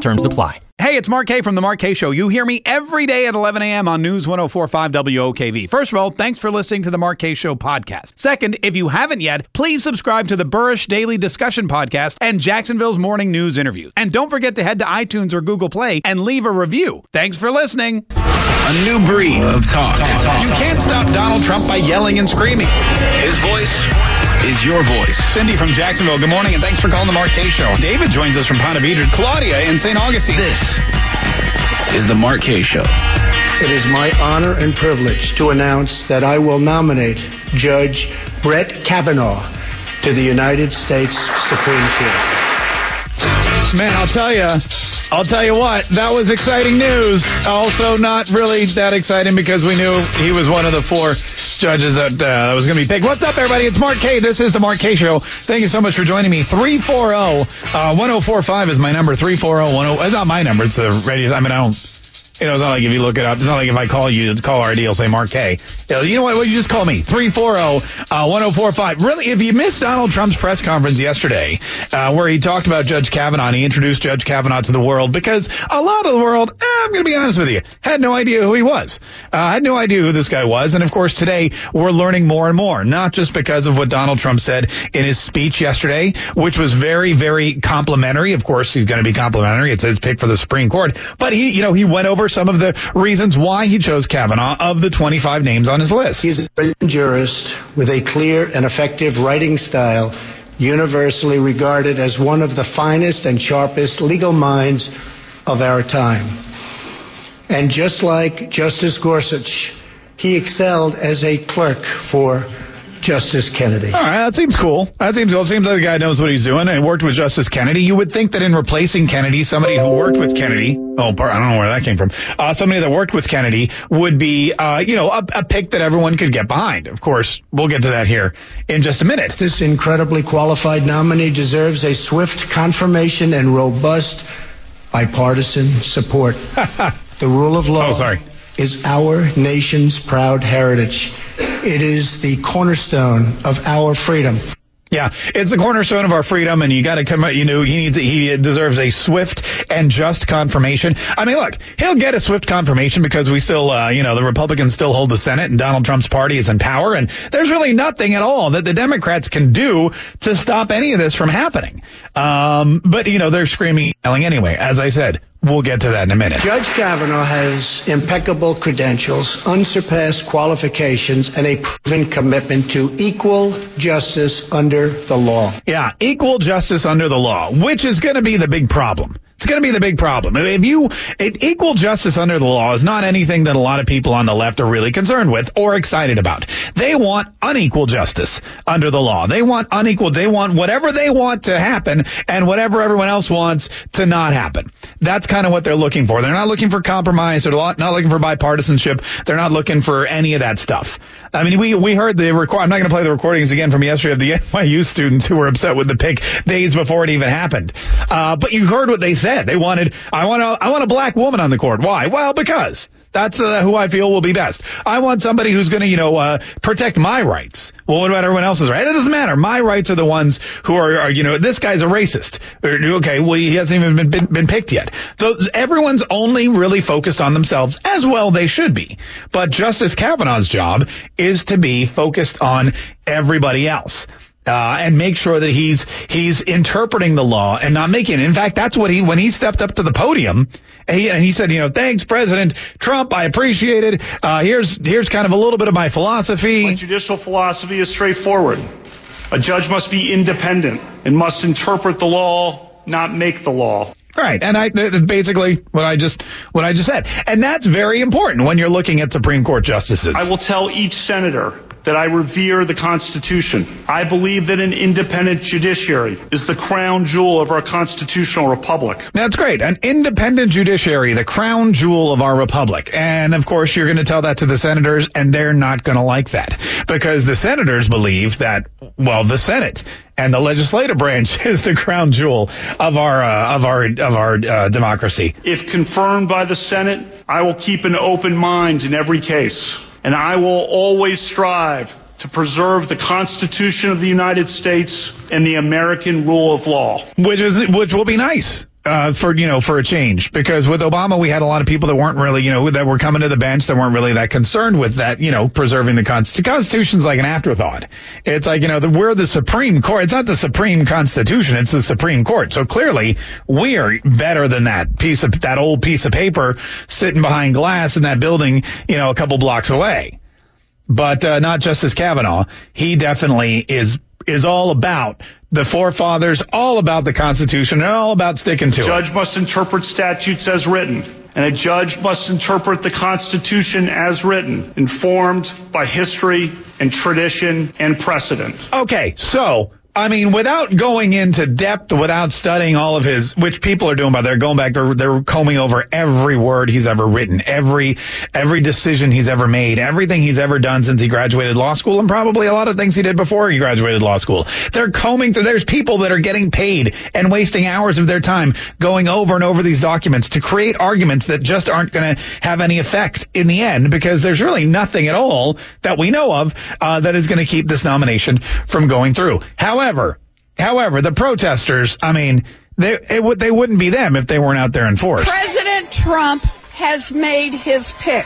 Terms apply. Hey, it's Mark Kaye from The Mark Kaye Show. You hear me every day at 11 a.m. on News 1045 WOKV. First of all, thanks for listening to The Mark Kaye Show podcast. Second, if you haven't yet, please subscribe to the Burrish Daily Discussion podcast and Jacksonville's Morning News interviews. And don't forget to head to iTunes or Google Play and leave a review. Thanks for listening. A new breed of talk. You can't stop Donald Trump by yelling and screaming. His voice is your voice. Cindy from Jacksonville, good morning, and thanks for calling The Mark Kaye Show. David joins us from Ponte Vedra. Claudia in St. Augustine. This is the Mark Kaye Show. It is my honor and privilege to announce that I will nominate Judge Brett Kavanaugh to the United States Supreme Court. Man, I'll tell you, I'll tell you what, that was exciting news. Also, not really that exciting because we knew he was one of the four judges that, uh, that was going to be picked. What's up, everybody? It's Mark Kaye. This is the Mark Kaye Show. Thank you so much for joining me. 340 uh, 1045 is my number. 340 10. It's not my number. It's the radio. I mean, I don't. You know, it's not like if you look it up, it's not like if I call you, call ID, it'll say Mark Kaye. You know what? Well, you just call me. 340-1045. Really, if you missed Donald Trump's press conference yesterday, uh, where he talked about Judge Kavanaugh and he introduced Judge Kavanaugh to the world, because a lot of the world, eh, I'm going to be honest with you, had no idea who he was. Uh, had no idea who this guy was. And of course, today we're learning more and more, not just because of what Donald Trump said in his speech yesterday, which was very, very complimentary. Of course, he's going to be complimentary. It's his pick for the Supreme Court. But he, you know, he went over some of the reasons why he chose Kavanaugh of the 25 names on his list. He's a jurist with a clear and effective writing style, universally regarded as one of the finest and sharpest legal minds of our time. And just like Justice Gorsuch, he excelled as a clerk for Justice Kennedy. All right, that seems cool. That seems cool. It seems like the guy knows what he's doing and worked with Justice Kennedy. You would think that in replacing Kennedy, somebody who worked with Kennedy, oh, I don't know where that came from, uh, somebody that worked with Kennedy would be, uh, you know, a, a pick that everyone could get behind. Of course, we'll get to that here in just a minute. This incredibly qualified nominee deserves a swift confirmation and robust bipartisan support. the rule of law Oh, sorry. is our nation's proud heritage. It is the cornerstone of our freedom. Yeah, it's the cornerstone of our freedom, and you got to come. You know, he needs, he deserves a swift and just confirmation. I mean, look, he'll get a swift confirmation because we still, uh, you know, the Republicans still hold the Senate, and Donald Trump's party is in power, and there's really nothing at all that the Democrats can do to stop any of this from happening. Um, but you know, they're screaming, yelling anyway. As I said, we'll get to that in a minute. Judge Kavanaugh has impeccable credentials, unsurpassed qualifications, and a proven commitment to equal justice under the law. Yeah, equal justice under the law, which is going to be the big problem. It's going to be the big problem. If you, it, equal justice under the law is not anything that a lot of people on the left are really concerned with or excited about. They want unequal justice under the law. They want unequal, they want whatever they want to happen and whatever everyone else wants to not happen. That's kind of what they're looking for. They're not looking for compromise. They're not looking for bipartisanship. They're not looking for any of that stuff. I mean, we, we heard the record, I'm not going to play the recordings again from yesterday of the NYU students who were upset with the pick days before it even happened. Uh, but you heard what they said. They wanted, I want a, I want a black woman on the court. Why? Well, because that's uh, who I feel will be best. I want somebody who's going to, you know, uh, protect my rights. Well, what about everyone else's rights? It doesn't matter. My rights are the ones who are, are you know, this guy's a racist. Okay, well, he hasn't even been, been, been picked yet. So everyone's only really focused on themselves, as well they should be. But Justice Kavanaugh's job is to be focused on everybody else uh, and make sure that he's he's interpreting the law and not making it. In fact, that's what he when he stepped up to the podium and he, and he said, you know, thanks, President Trump, I appreciate it. Uh, here's here's kind of a little bit of my philosophy. My judicial philosophy is straightforward. A judge must be independent and must interpret the law, not make the law. Right, and I basically what I just what I just said, and that's very important when you're looking at Supreme Court justices. I will tell each senator that I revere the Constitution. I believe that an independent judiciary is the crown jewel of our constitutional republic. That's great. An independent judiciary, the crown jewel of our republic. And of course, you're going to tell that to the senators, and they're not going to like that because the senators believe that, well, the Senate and the legislative branch is the crown jewel of our uh, of our of our uh, democracy. If confirmed by the Senate, I will keep an open mind in every case, and I will always strive to preserve the Constitution of the United States and the American rule of law. Which is which will be nice uh, for you know for a change because with Obama we had a lot of people that weren't really you know that were coming to the bench that weren't really that concerned with that you know preserving the Constitution. The Constitution's like an afterthought. It's like you know the, we're the Supreme Court. It's not the Supreme Constitution. It's the Supreme Court. So clearly we are better than that piece of that old piece of paper sitting behind glass in that building you know a couple blocks away. But uh, not Justice Kavanaugh. He definitely is is all about the forefathers, all about the Constitution, and all about sticking to a it. Judge must interpret statutes as written, and a judge must interpret the Constitution as written, informed by history and tradition and precedent. Okay, so I mean, without going into depth, without studying all of his, which people are doing by they're going back, they're, they're combing over every word he's ever written, every, every decision he's ever made, everything he's ever done since he graduated law school, and probably a lot of things he did before he graduated law school. They're combing through, there's people that are getting paid and wasting hours of their time going over and over these documents to create arguments that just aren't going to have any effect in the end because there's really nothing at all that we know of, uh, that is going to keep this nomination from going through. However, However, however, the protesters, I mean, they it, they wouldn't be them if they weren't out there in force. President Trump has made his pick,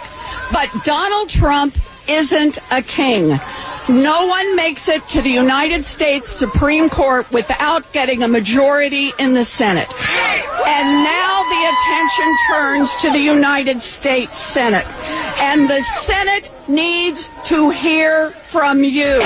but Donald Trump isn't a king. No one makes it to the United States Supreme Court without getting a majority in the Senate. And now the attention turns to the United States Senate. And the Senate needs to hear from you.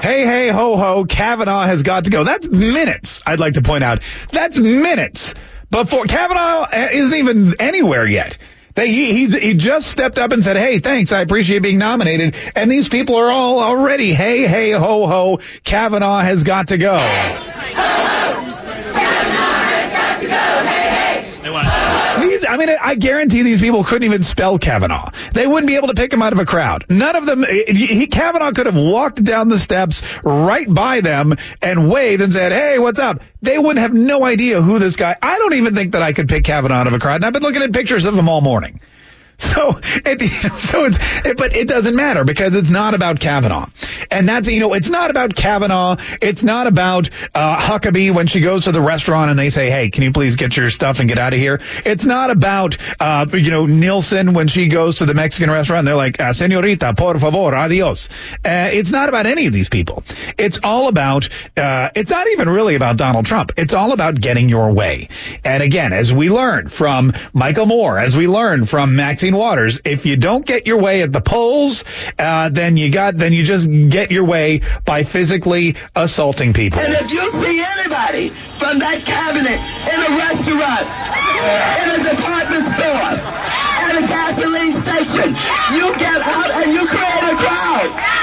Hey, hey, ho, ho, Kavanaugh has got to go. That's minutes, I'd like to point out. That's minutes before Kavanaugh uh, isn't even anywhere yet. They, he, he, he just stepped up and said, hey, thanks, I appreciate being nominated. And these people are all already, hey, hey, ho, ho, Kavanaugh has got to go. These, I mean, I guarantee these people couldn't even spell Kavanaugh. They wouldn't be able to pick him out of a crowd. None of them. Eh, he, Kavanaugh could have walked down the steps right by them and waved and said, "Hey, what's up?" They would have no idea who this guy. I don't even think that I could pick Kavanaugh out of a crowd. And I've been looking at pictures of him all morning. So, it, so it's, it, but it doesn't matter because it's not about Kavanaugh. And that's, you know, it's not about Kavanaugh. It's not about, uh, Huckabee when she goes to the restaurant and they say, Hey, can you please get your stuff and get out of here? It's not about, uh, you know, Nielsen when she goes to the Mexican restaurant and they're like, uh, Senorita, por favor, adios. Uh, it's not about any of these people. It's all about, uh, it's not even really about Donald Trump. It's all about getting your way. And again, as we learned from Michael Moore, as we learned from Maxine Maxine Waters. If you don't get your way at the polls, uh, then you got then you just get your way by physically assaulting people. And if you see anybody from that cabinet in a restaurant, in a department store, at a gasoline station, you get out and you create a crowd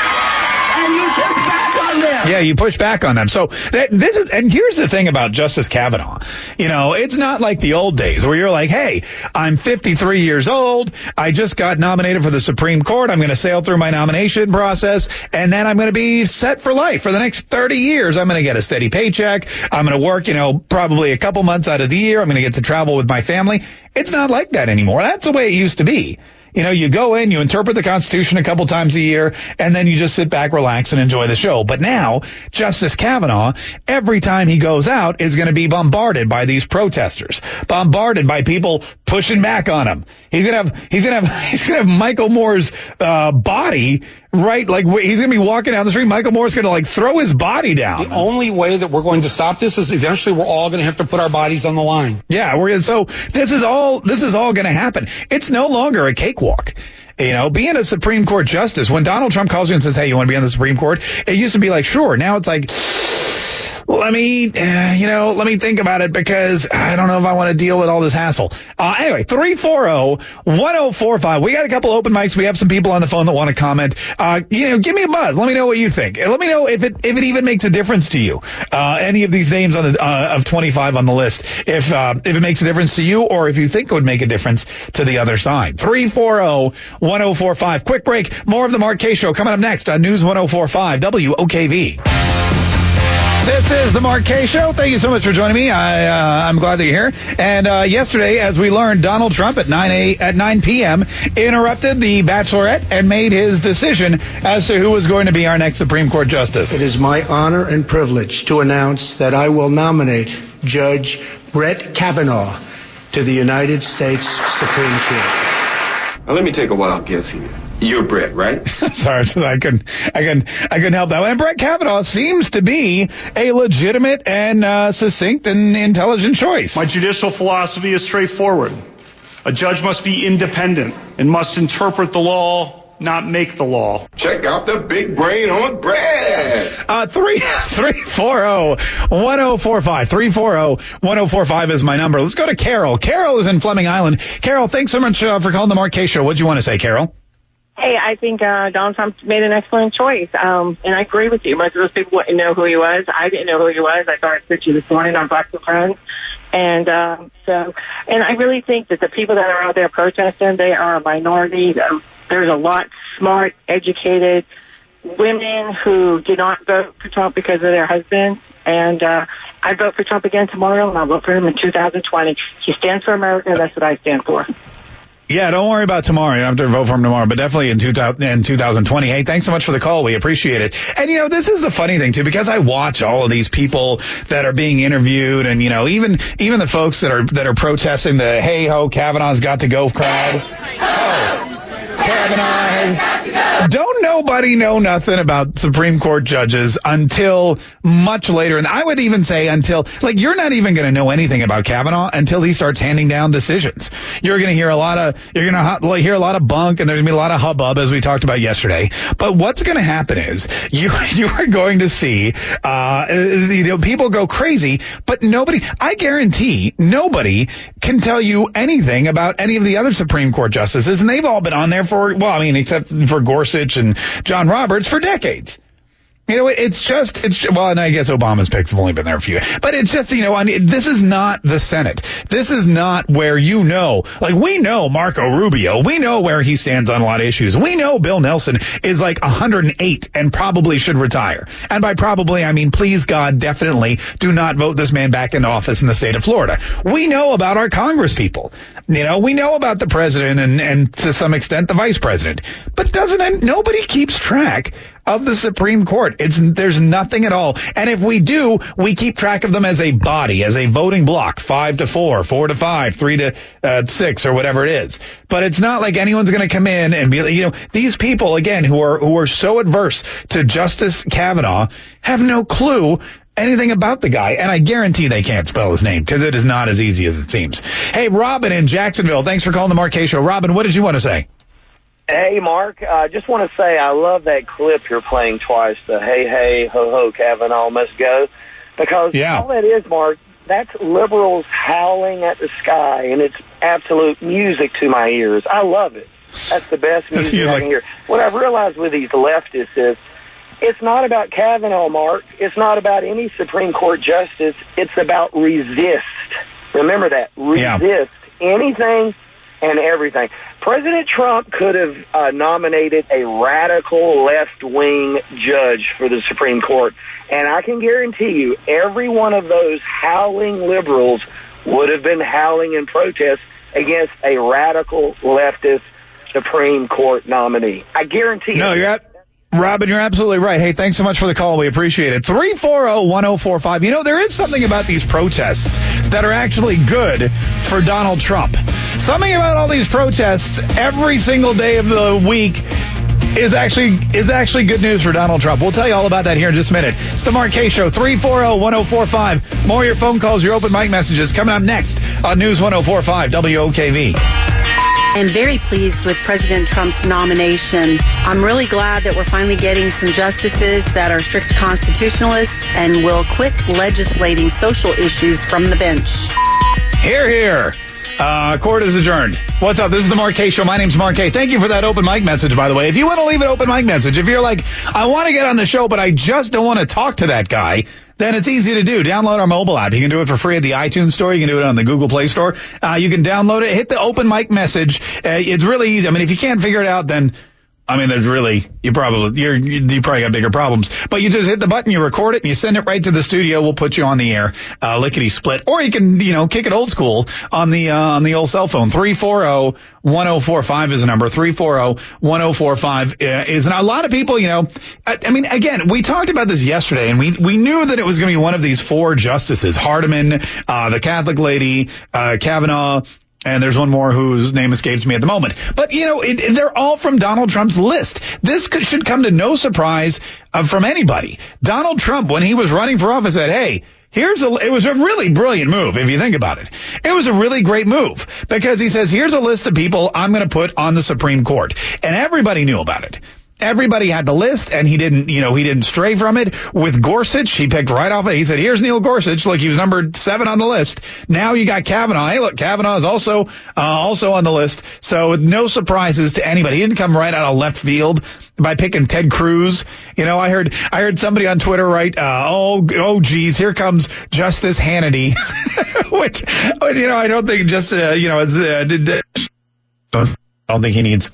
on them. Yeah, you push back on them. So that, this is, and here's the thing about Justice Kavanaugh. You know, it's not like the old days where you're like, hey, I'm 53 years old. I just got nominated for the Supreme Court. I'm going to sail through my nomination process and then I'm going to be set for life for the next 30 years. I'm going to get a steady paycheck. I'm going to work, you know, probably a couple months out of the year. I'm going to get to travel with my family. It's not like that anymore. That's the way it used to be. You know, you go in, you interpret the Constitution a couple times a year, and then you just sit back, relax, and enjoy the show. But now, Justice Kavanaugh, every time he goes out, is going to be bombarded by these protesters, bombarded by people pushing back on him. He's gonna have he's gonna have he's gonna have Michael Moore's uh, body right like he's gonna be walking down the street. Michael Moore's gonna like throw his body down. The only way that we're going to stop this is eventually we're all going to have to put our bodies on the line. Yeah, we're so this is all this is all going to happen. It's no longer a cakewalk. You know, being a Supreme Court justice, when Donald Trump calls you and says, "Hey, you want to be on the Supreme Court?" It used to be like, "Sure." Now it's like let me, uh, you know, let me think about it because I don't know if I want to deal with all this hassle. Uh, anyway, 340-1045. We got a couple open mics. We have some people on the phone that want to comment. Uh, you know, give me a buzz. Let me know what you think. Let me know if it, if it even makes a difference to you. Uh, any of these names on the, uh, of 25 on the list. If, uh, if it makes a difference to you or if you think it would make a difference to the other side. 340-1045. Quick break. More of the Mark Kaye Show coming up next on News 1045 WOKV. This is the Mark Kaye Show. Thank you so much for joining me. I, uh, I'm glad that you're here. And uh, yesterday, as we learned, Donald Trump at 9 a, at 9 p.m. interrupted the Bachelorette and made his decision as to who was going to be our next Supreme Court justice. It is my honor and privilege to announce that I will nominate Judge Brett Kavanaugh to the United States Supreme Court. Now, let me take a wild guess here. You're Brett, right? Sorry, I couldn't, I couldn't, I couldn't help that one. And Brett Kavanaugh seems to be a legitimate and uh, succinct and intelligent choice. My judicial philosophy is straightforward. A judge must be independent and must interpret the law not make the law. Check out the big brain on Brad. Uh, three, three, four, oh, one, oh, four, five. Three, four, oh, one, oh, four, five is my number. Let's go to Carol. Carol is in Fleming Island. Carol, thanks so much uh, for calling the Mark Kaye Show. What do you want to say, Carol? Hey, I think uh, Donald Trump made an excellent choice, um, and I agree with you. Most of those people wouldn't know who he was. I didn't know who he was. I saw his picture this morning on Black Friends, and uh, so, and I really think that the people that are out there protesting, they are a minority. There's a lot smart, educated women who did not vote for Trump because of their husbands, and uh, I vote for Trump again tomorrow, and I'll vote for him in 2020. He stands for America. That's what I stand for. Yeah, don't worry about tomorrow. You don't have to vote for him tomorrow, but definitely in, 2000, in 2020. Hey, thanks so much for the call. We appreciate it. And you know, this is the funny thing too, because I watch all of these people that are being interviewed and, you know, even, even the folks that are, that are protesting the hey ho, Kavanaugh's got to go crowd. Oh, Kavanaugh don't nobody know nothing about Supreme Court judges until much later. And I would even say until, like, you're not even going to know anything about Kavanaugh until he starts handing down decisions. You're going to hear a lot of, you're going to hear a lot of bunk and there's going to be a lot of hubbub as we talked about yesterday. But what's going to happen is you, you are going to see, uh, you know, people go crazy, but nobody, I guarantee nobody can tell you anything about any of the other Supreme Court justices. And they've all been on there for, well, I mean, except for Gorsuch and John Roberts for decades. You know, it's just, it's, well, and I guess Obama's picks have only been there a few, but it's just, you know, I mean, this is not the Senate. This is not where you know, like we know Marco Rubio. We know where he stands on a lot of issues. We know Bill Nelson is like 108 and probably should retire. And by probably, I mean, please God, definitely do not vote this man back into office in the state of Florida. We know about our Congress people. You know, we know about the president and, and to some extent the vice president, but doesn't, nobody keeps track of the Supreme Court. It's there's nothing at all. And if we do, we keep track of them as a body, as a voting block, five to four, four to five, three to uh, six, or whatever it is. But it's not like anyone's going to come in and be, you know, these people again who are who are so adverse to Justice Kavanaugh have no clue anything about the guy, and I guarantee they can't spell his name because it is not as easy as it seems. Hey, Robin in Jacksonville, thanks for calling the Kaye Show. Robin, what did you want to say? Hey, Mark. I uh, just want to say I love that clip you're playing twice, the hey, hey, ho, ho, Kavanaugh must go. Because yeah. all that is, Mark, that's liberals howling at the sky, and it's absolute music to my ears. I love it. That's the best music I can hear. What I've realized with these leftists is it's not about Kavanaugh, Mark. It's not about any Supreme Court justice. It's about resist. Remember that. Resist yeah. anything and everything. President Trump could have uh, nominated a radical left-wing judge for the Supreme Court, and I can guarantee you every one of those howling liberals would have been howling in protest against a radical leftist Supreme Court nominee. I guarantee no, you. you're at, Robin, you're absolutely right. Hey, thanks so much for the call. We appreciate it. 340-1045. You know, there is something about these protests that are actually good for Donald Trump. Something about all these protests every single day of the week is actually is actually good news for Donald Trump. We'll tell you all about that here in just a minute. It's the Mark Kaye Show, 340-1045. More of your phone calls, your open mic messages coming up next on News 1045 WOKV. I am very pleased with President Trump's nomination. I'm really glad that we're finally getting some justices that are strict constitutionalists and will quit legislating social issues from the bench. Here, here. Uh, court is adjourned. What's up? This is the Mark Kaye Show. My name's Mark Kaye. Thank you for that open mic message, by the way. If you want to leave an open mic message, if you're like, I want to get on the show, but I just don't want to talk to that guy, then it's easy to do. Download our mobile app. You can do it for free at the iTunes store. You can do it on the Google Play Store. Uh, you can download it. Hit the open mic message. Uh, it's really easy. I mean, if you can't figure it out, then I mean, there's really you probably you're you probably got bigger problems. But you just hit the button, you record it, and you send it right to the studio. We'll put you on the air, uh, lickety split, or you can you know kick it old school on the uh, on the old cell phone. Three four zero one zero four five is the number. Three four zero one zero four five uh, is. And a lot of people, you know, I, I mean, again, we talked about this yesterday, and we we knew that it was going to be one of these four justices: Hardiman, uh, the Catholic lady, uh, Kavanaugh, and there's one more whose name escapes me at the moment. But, you know, it, they're all from Donald Trump's list. This could, should come to no surprise uh, from anybody. Donald Trump, when he was running for office, said, hey, Here's a, it was a really brilliant move if you think about it. It was a really great move because he says, here's a list of people I'm going to put on the Supreme Court. And everybody knew about it. Everybody had the list, and he didn't, you know, he didn't stray from it. With Gorsuch, he picked right off. He said, "Here's Neil Gorsuch. Look, he was number seven on the list. Now you got Kavanaugh. Hey, look, Kavanaugh is also uh, also on the list. So no surprises to anybody. He didn't come right out of left field by picking Ted Cruz. You know, I heard I heard somebody on Twitter write, uh, "Oh, oh, geez, here comes Justice Hannity," which, you know, I don't think just uh, you know, it's, uh, I don't think he needs.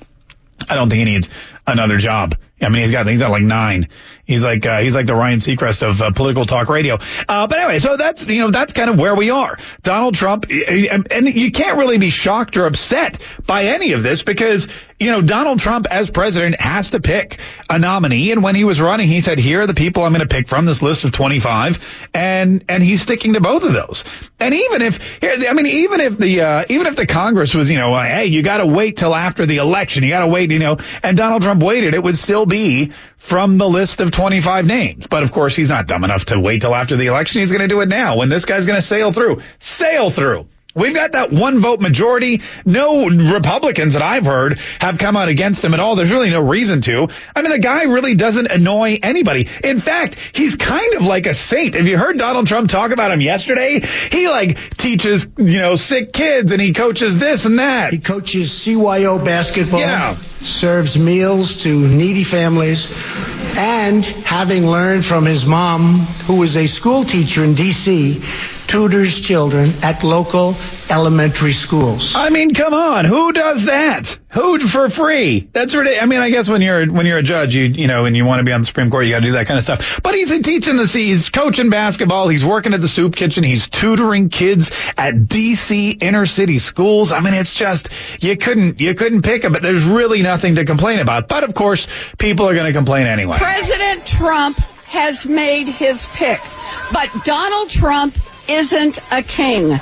I don't think he needs another job. I mean, he's got he's got like nine. He's like uh, he's like the Ryan Seacrest of uh, political talk radio. Uh, but anyway, so that's you know that's kind of where we are. Donald Trump, and, and you can't really be shocked or upset by any of this because you know Donald Trump as president has to pick a nominee, and when he was running, he said, "Here are the people I'm going to pick from this list of 25," and and he's sticking to both of those. And even if I mean, even if the uh, even if the Congress was you know, hey, you got to wait till after the election, you got to wait, you know, and Donald Trump waited, it would still be from the list of 25 names. But of course, he's not dumb enough to wait till after the election. He's going to do it now when this guy's going to sail through. Sail through. We've got that one vote majority. No Republicans that I've heard have come out against him at all. There's really no reason to. I mean, the guy really doesn't annoy anybody. In fact, he's kind of like a saint. Have you heard Donald Trump talk about him yesterday? He like teaches, you know, sick kids and he coaches this and that. He coaches CYO basketball. Yeah. Serves meals to needy families. And having learned from his mom, who was a school teacher in D.C., tutors children at local elementary schools. I mean, come on, who does that? Who for free? That's ridiculous. I mean, I guess when you're when you're a judge, you you know, and you want to be on the Supreme Court, you got to do that kind of stuff. But he's teaching the C he's coaching basketball, he's working at the soup kitchen, he's tutoring kids at DC inner city schools. I mean, it's just you couldn't you couldn't pick him, but there's really nothing to complain about. But of course, people are going to complain anyway. President Trump has made his pick, but Donald Trump isn't a king.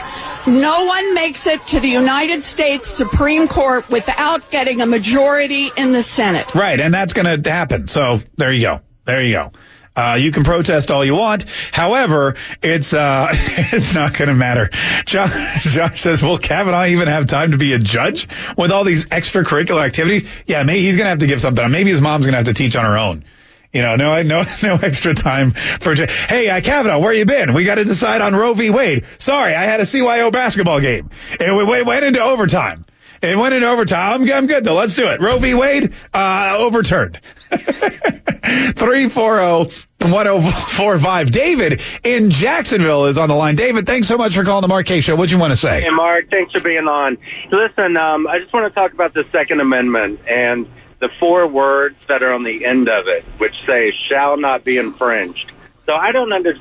No one makes it to the United States Supreme Court without getting a majority in the Senate. Right, and that's going to happen. So there you go. There you go. Uh, you can protest all you want. However, it's uh, it's not going to matter. Josh, Josh says, "Will Kavanaugh even have time to be a judge with all these extracurricular activities?" Yeah, maybe he's going to have to give something. Maybe his mom's going to have to teach on her own. You know, no, no, no extra time for. Hey, uh, Kavanaugh, where you been? We got to decide on Roe v. Wade. Sorry, I had a CYO basketball game. It went, went into overtime. It went into overtime. I'm, I'm good though. Let's do it. Roe v. Wade, uh, overturned. 340-1045. David in Jacksonville is on the line. David, thanks so much for calling the Mark Kaye Show. What do you want to say? Hey, Mark. Thanks for being on. Listen, um, I just want to talk about the Second Amendment and the four words that are on the end of it, which say shall not be infringed. So I don't under,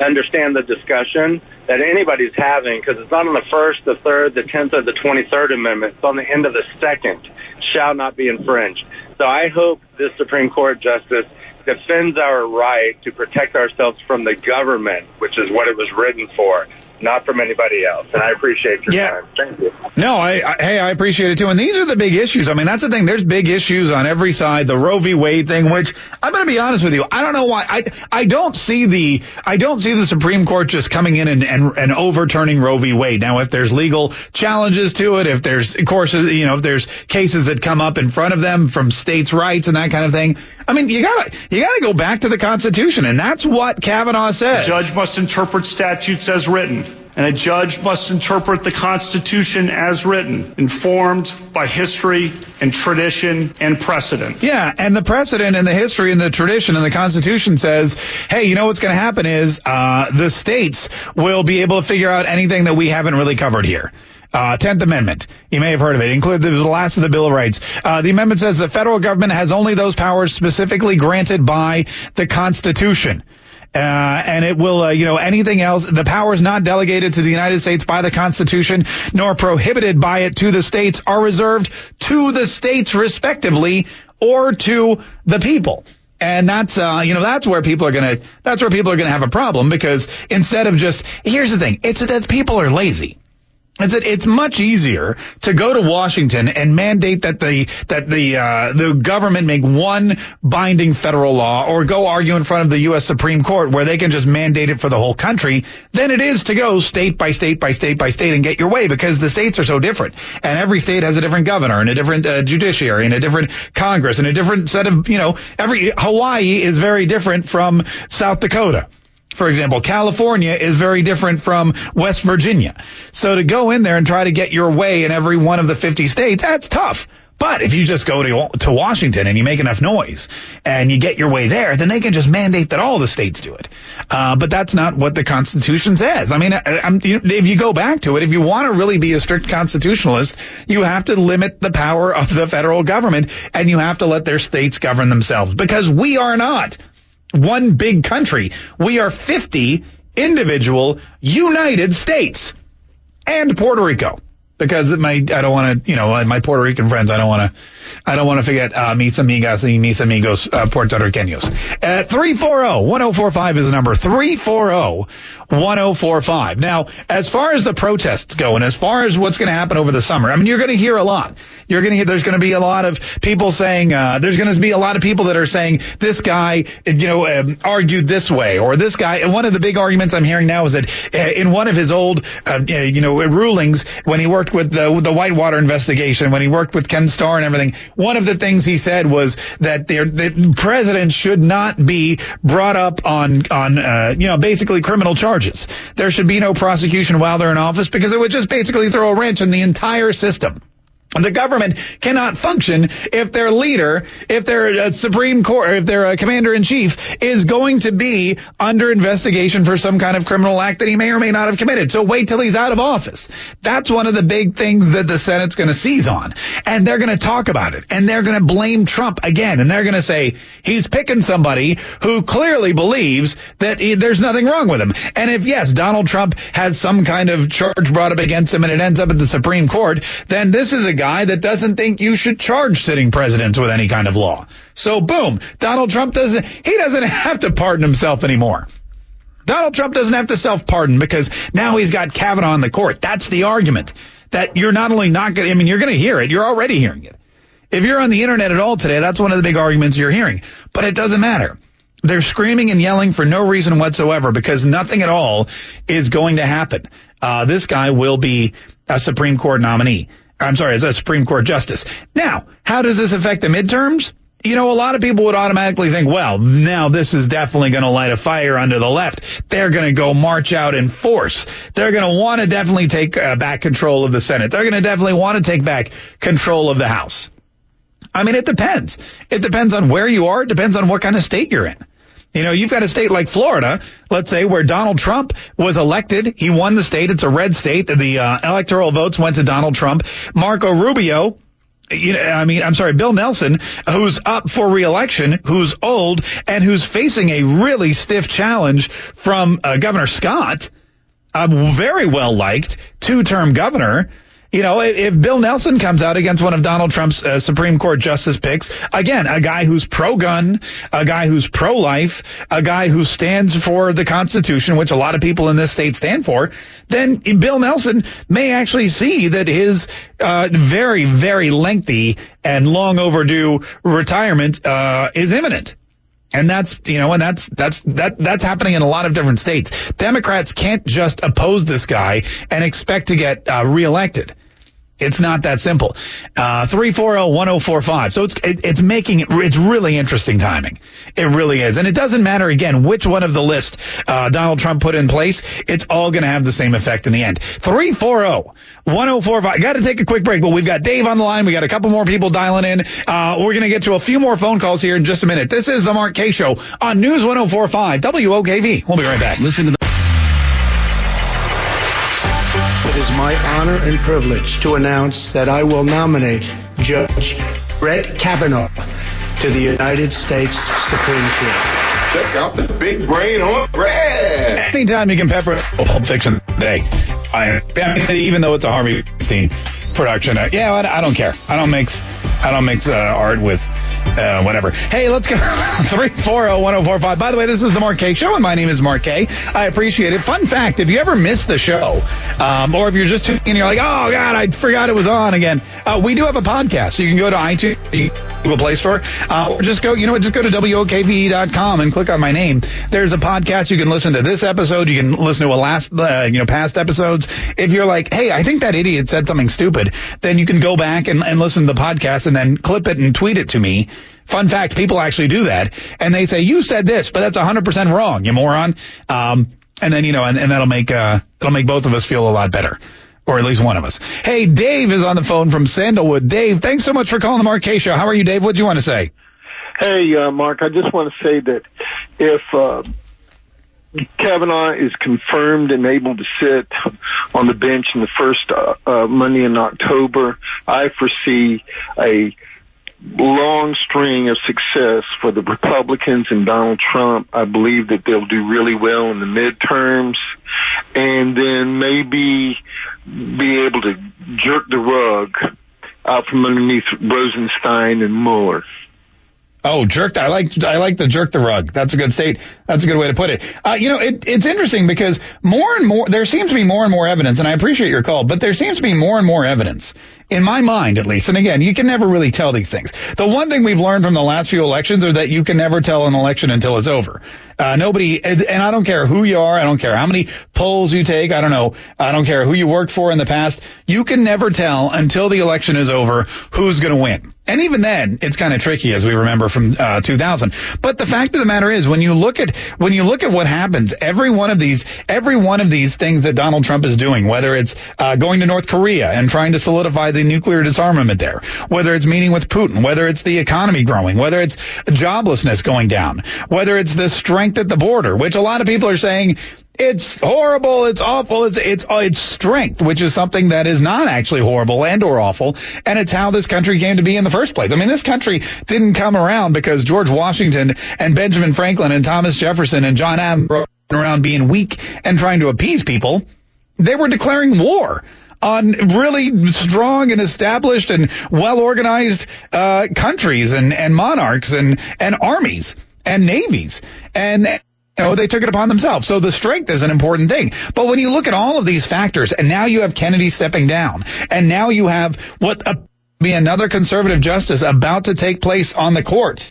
understand the discussion that anybody's having because it's not on the first, the third, the tenth, or the twenty-third amendment. It's on the end of the second, shall not be infringed. So I hope this Supreme Court justice defends our right to protect ourselves from the government, which is what it was written for. Not from anybody else. And I appreciate your Yeah. time. Thank you. No, I, I hey, I appreciate it too. And these are the big issues. I mean, that's the thing. There's big issues on every side. The Roe v. Wade thing, which I'm going to be honest with you, I don't know why. I I don't see the I don't see the Supreme Court just coming in and and, and overturning Roe v. Wade. Now, if there's legal challenges to it, if there's of course you know if there's cases that come up in front of them from states' rights and that kind of thing. I mean, you gotta you gotta go back to the Constitution, and that's what Kavanaugh A says. judge must interpret statutes as written, and a judge must interpret the Constitution as written, informed by history and tradition and precedent. Yeah, and the precedent and the history and the tradition and the Constitution says, hey, you know what's going to happen is uh, the states will be able to figure out anything that we haven't really covered here. Uh, Tenth Amendment. You may have heard of it. Include it was the last of the Bill of Rights. Uh, the amendment says the federal government has only those powers specifically granted by the Constitution. Uh, and it will, uh, you know, anything else, the powers not delegated to the United States by the Constitution, nor prohibited by it to the states are reserved to the states respectively or to the people. And that's, uh, you know, that's where people are gonna, that's where people are gonna have a problem because instead of just, here's the thing, it's that people are lazy. It's it's much easier to go to Washington and mandate that the that the uh, the government make one binding federal law, or go argue in front of the U.S. Supreme Court where they can just mandate it for the whole country, than it is to go state by state by state by state and get your way because the states are so different, and every state has a different governor and a different uh, judiciary and a different Congress and a different set of you know every Hawaii is very different from South Dakota. For example, California is very different from West Virginia. So to go in there and try to get your way in every one of the 50 states, that's tough. But if you just go to, to Washington and you make enough noise and you get your way there, then they can just mandate that all the states do it. Uh, but that's not what the Constitution says. I mean, I, I'm, you, if you go back to it, if you want to really be a strict constitutionalist, you have to limit the power of the federal government and you have to let their states govern themselves because we are not one big country. We are 50 individual United States and Puerto Rico. Because my, I don't want to, you know, my Puerto Rican friends, I don't want to, I don't want to forget, uh, mis amigas y mis amigos, uh, Puertorriqueños. At 340-1045 is the number. 340-1045. Now, as far as the protests go and as far as what's going to happen over the summer, I mean, you're going to hear a lot. You're going to hear, there's going to be a lot of people saying, uh, there's going to be a lot of people that are saying this guy, you know, um, argued this way or this guy. And one of the big arguments I'm hearing now is that uh, in one of his old, uh, you know, rulings when he worked with the, with the Whitewater investigation, when he worked with Ken Starr and everything, one of the things he said was that there, that presidents should not be brought up on, on, uh, you know, basically criminal charges. There should be no prosecution while they're in office because it would just basically throw a wrench in the entire system. The government cannot function if their leader, if their uh, Supreme Court, if their uh, commander in chief is going to be under investigation for some kind of criminal act that he may or may not have committed. So wait till he's out of office. That's one of the big things that the Senate's going to seize on. And they're going to talk about it. And they're going to blame Trump again. And they're going to say he's picking somebody who clearly believes that he, there's nothing wrong with him. And if yes, Donald Trump has some kind of charge brought up against him and it ends up at the Supreme Court, then this is a guy that doesn't think you should charge sitting presidents with any kind of law. So boom, Donald Trump doesn't, he doesn't have to pardon himself anymore. Donald Trump doesn't have to self-pardon because now he's got Kavanaugh in the court. That's the argument. That you're not only not going to, I mean, you're going to hear it. You're already hearing it. If you're on the internet at all today, that's one of the big arguments you're hearing. But it doesn't matter. They're screaming and yelling for no reason whatsoever because nothing at all is going to happen. Uh, this guy will be a Supreme Court nominee. I'm sorry, as a Supreme Court justice. Now, how does this affect the midterms? You know, a lot of people would automatically think, well, now this is definitely going to light a fire under the left. They're going to go march out in force. They're going to want to definitely take uh, back control of the Senate. They're going to definitely want to take back control of the House. I mean, it depends. It depends on where you are. It depends on what kind of state you're in. You know, you've got a state like Florida, let's say, where Donald Trump was elected. He won the state. It's a red state. The uh, electoral votes went to Donald Trump. Marco Rubio, you know, I mean, I'm sorry, Bill Nelson, who's up for reelection, who's old, and who's facing a really stiff challenge from uh, Governor Scott, a very well liked two term governor. You know, if, Bill Nelson comes out against one of Donald Trump's uh, Supreme Court justice picks, again, a guy who's pro-gun, a guy who's pro-life, a guy who stands for the Constitution, which a lot of people in this state stand for, then Bill Nelson may actually see that his uh, very, very lengthy and long overdue retirement uh, is imminent. And that's, you know, and that's, that's, that, that's happening in a lot of different states. Democrats can't just oppose this guy and expect to get uh, reelected. It's not that simple. Uh, 340-1045. So it's, it, it's making it, it's really interesting timing. It really is. And it doesn't matter again which one of the list, uh, Donald Trump put in place. It's all going to have the same effect in the end. 340-1045. Got to take a quick break, but we've got Dave on the line. We got a couple more people dialing in. Uh, we're going to get to a few more phone calls here in just a minute. This is the Mark Kaye Show on News 1045 WOKV. We'll be right back. Listen to the It is my honor and privilege to announce that I will nominate Judge Brett Kavanaugh to the United States Supreme Court. Check out the big brain on bread. Anytime you can pepper Pulp Fiction today, I, I mean, even though it's a Harvey Weinstein production, uh, yeah, I, I don't care. I don't mix, I don't mix uh, art with uh, whatever. Hey, let's go. 340-1045. By the way, this is the Mark Kaye Show, and my name is Mark Kaye. I appreciate it. Fun fact, if you ever miss the show, um, or if you're just tuning in and you're like, oh, God, I forgot it was on again, uh, we do have a podcast. So you can go to iTunes, Google Play Store, uh, or just go, you know what, just go to WOKVE.com and click on my name. There's a podcast. You can listen to this episode. You can listen to a last, uh, you know, past episodes. If you're like, hey, I think that idiot said something stupid, then you can go back and, and listen to the podcast and then clip it and tweet it to me. Fun fact, people actually do that. And they say, you said this, but that's 100% wrong, you moron. Um, and then, you know, and, and that'll make, uh, that'll make both of us feel a lot better. Or at least one of us. Hey, Dave is on the phone from Sandalwood. Dave, thanks so much for calling the Mark Show. How are you, Dave? What do you want to say? Hey, uh, Mark, I just want to say that if uh, Kavanaugh is confirmed and able to sit on the bench in the first uh, uh, Monday in October, I foresee a long string of success for the Republicans and Donald Trump. I believe that they'll do really well in the midterms and then maybe be able to jerk the rug out from underneath Rosenstein and Mueller. Oh, jerked. I like, I like the jerk the rug. That's a good state. That's a good way to put it. Uh, you know, it, it's interesting because more and more, there seems to be more and more evidence, and I appreciate your call, but there seems to be more and more evidence in my mind at least. And again, you can never really tell these things. The one thing we've learned from the last few elections are that you can never tell an election until it's over. Uh, nobody, and, and I don't care who you are. I don't care how many polls you take. I don't know. I don't care who you worked for in the past. You can never tell until the election is over who's going to win. And even then, it's kind of tricky, as we remember from uh, 2000. But the fact of the matter is, when you look at when you look at what happens, every one of these every one of these things that Donald Trump is doing, whether it's uh, going to North Korea and trying to solidify the nuclear disarmament there, whether it's meeting with Putin, whether it's the economy growing, whether it's joblessness going down, whether it's the strength at the border, which a lot of people are saying it's horrible. It's awful. It's it's uh, it's strength, which is something that is not actually horrible and or awful, and it's how this country came to be in the first place. I mean, this country didn't come around because George Washington and Benjamin Franklin and Thomas Jefferson and John Adams were around being weak and trying to appease people. They were declaring war on really strong and established and well organized uh, countries and and monarchs and and armies and navies and you know, they took it upon themselves. So the strength is an important thing. But when you look at all of these factors, and now you have Kennedy stepping down, and now you have what a, be another conservative justice about to take place on the court.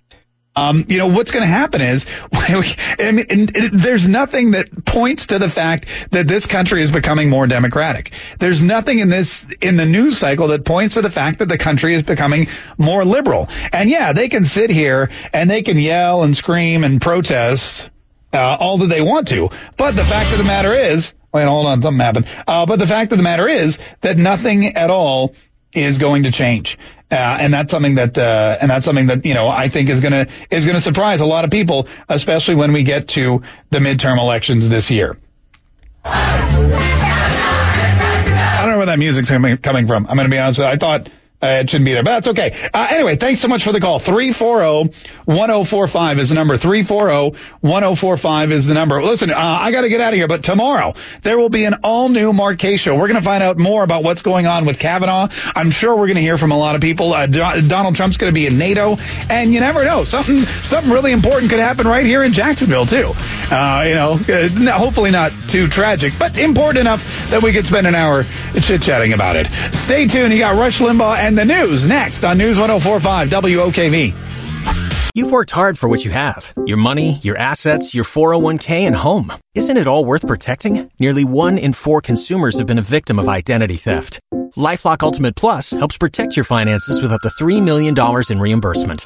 Um, you know, what's going to happen is, I mean, there's nothing that points to the fact that this country is becoming more democratic. There's nothing in this, in the news cycle that points to the fact that the country is becoming more liberal. And yeah, they can sit here and they can yell and scream and protest uh, all that they want to. But the fact of the matter is, wait, hold on, something happened. Uh, but the fact of the matter is that nothing at all is going to change. Uh, and that's something that, uh, and that's something that, you know, I think is gonna, is gonna surprise a lot of people, especially when we get to the midterm elections this year. I don't know where that music's coming, coming from. I'm gonna be honest with you. I thought, Uh, it shouldn't be there, but that's okay. Uh, anyway, thanks so much for the call. 340-1045 is the number. 340-1045 is the number. Listen, uh, I got to get out of here, but tomorrow there will be an all-new Kaye show. We're going to find out more about what's going on with Kavanaugh. I'm sure we're going to hear from a lot of people. Uh, Do- Donald Trump's going to be in NATO, and you never know. Something something really important could happen right here in Jacksonville too. Uh, you know, uh, hopefully not too tragic, but important enough that we could spend an hour chit-chatting about it. Stay tuned. You got Rush Limbaugh and the news next on News 1045 WOKV. You've worked hard for what you have your money, your assets, your 401k, and home. Isn't it all worth protecting? Nearly one in four consumers have been a victim of identity theft. Lifelock Ultimate Plus helps protect your finances with up to $3 million in reimbursement.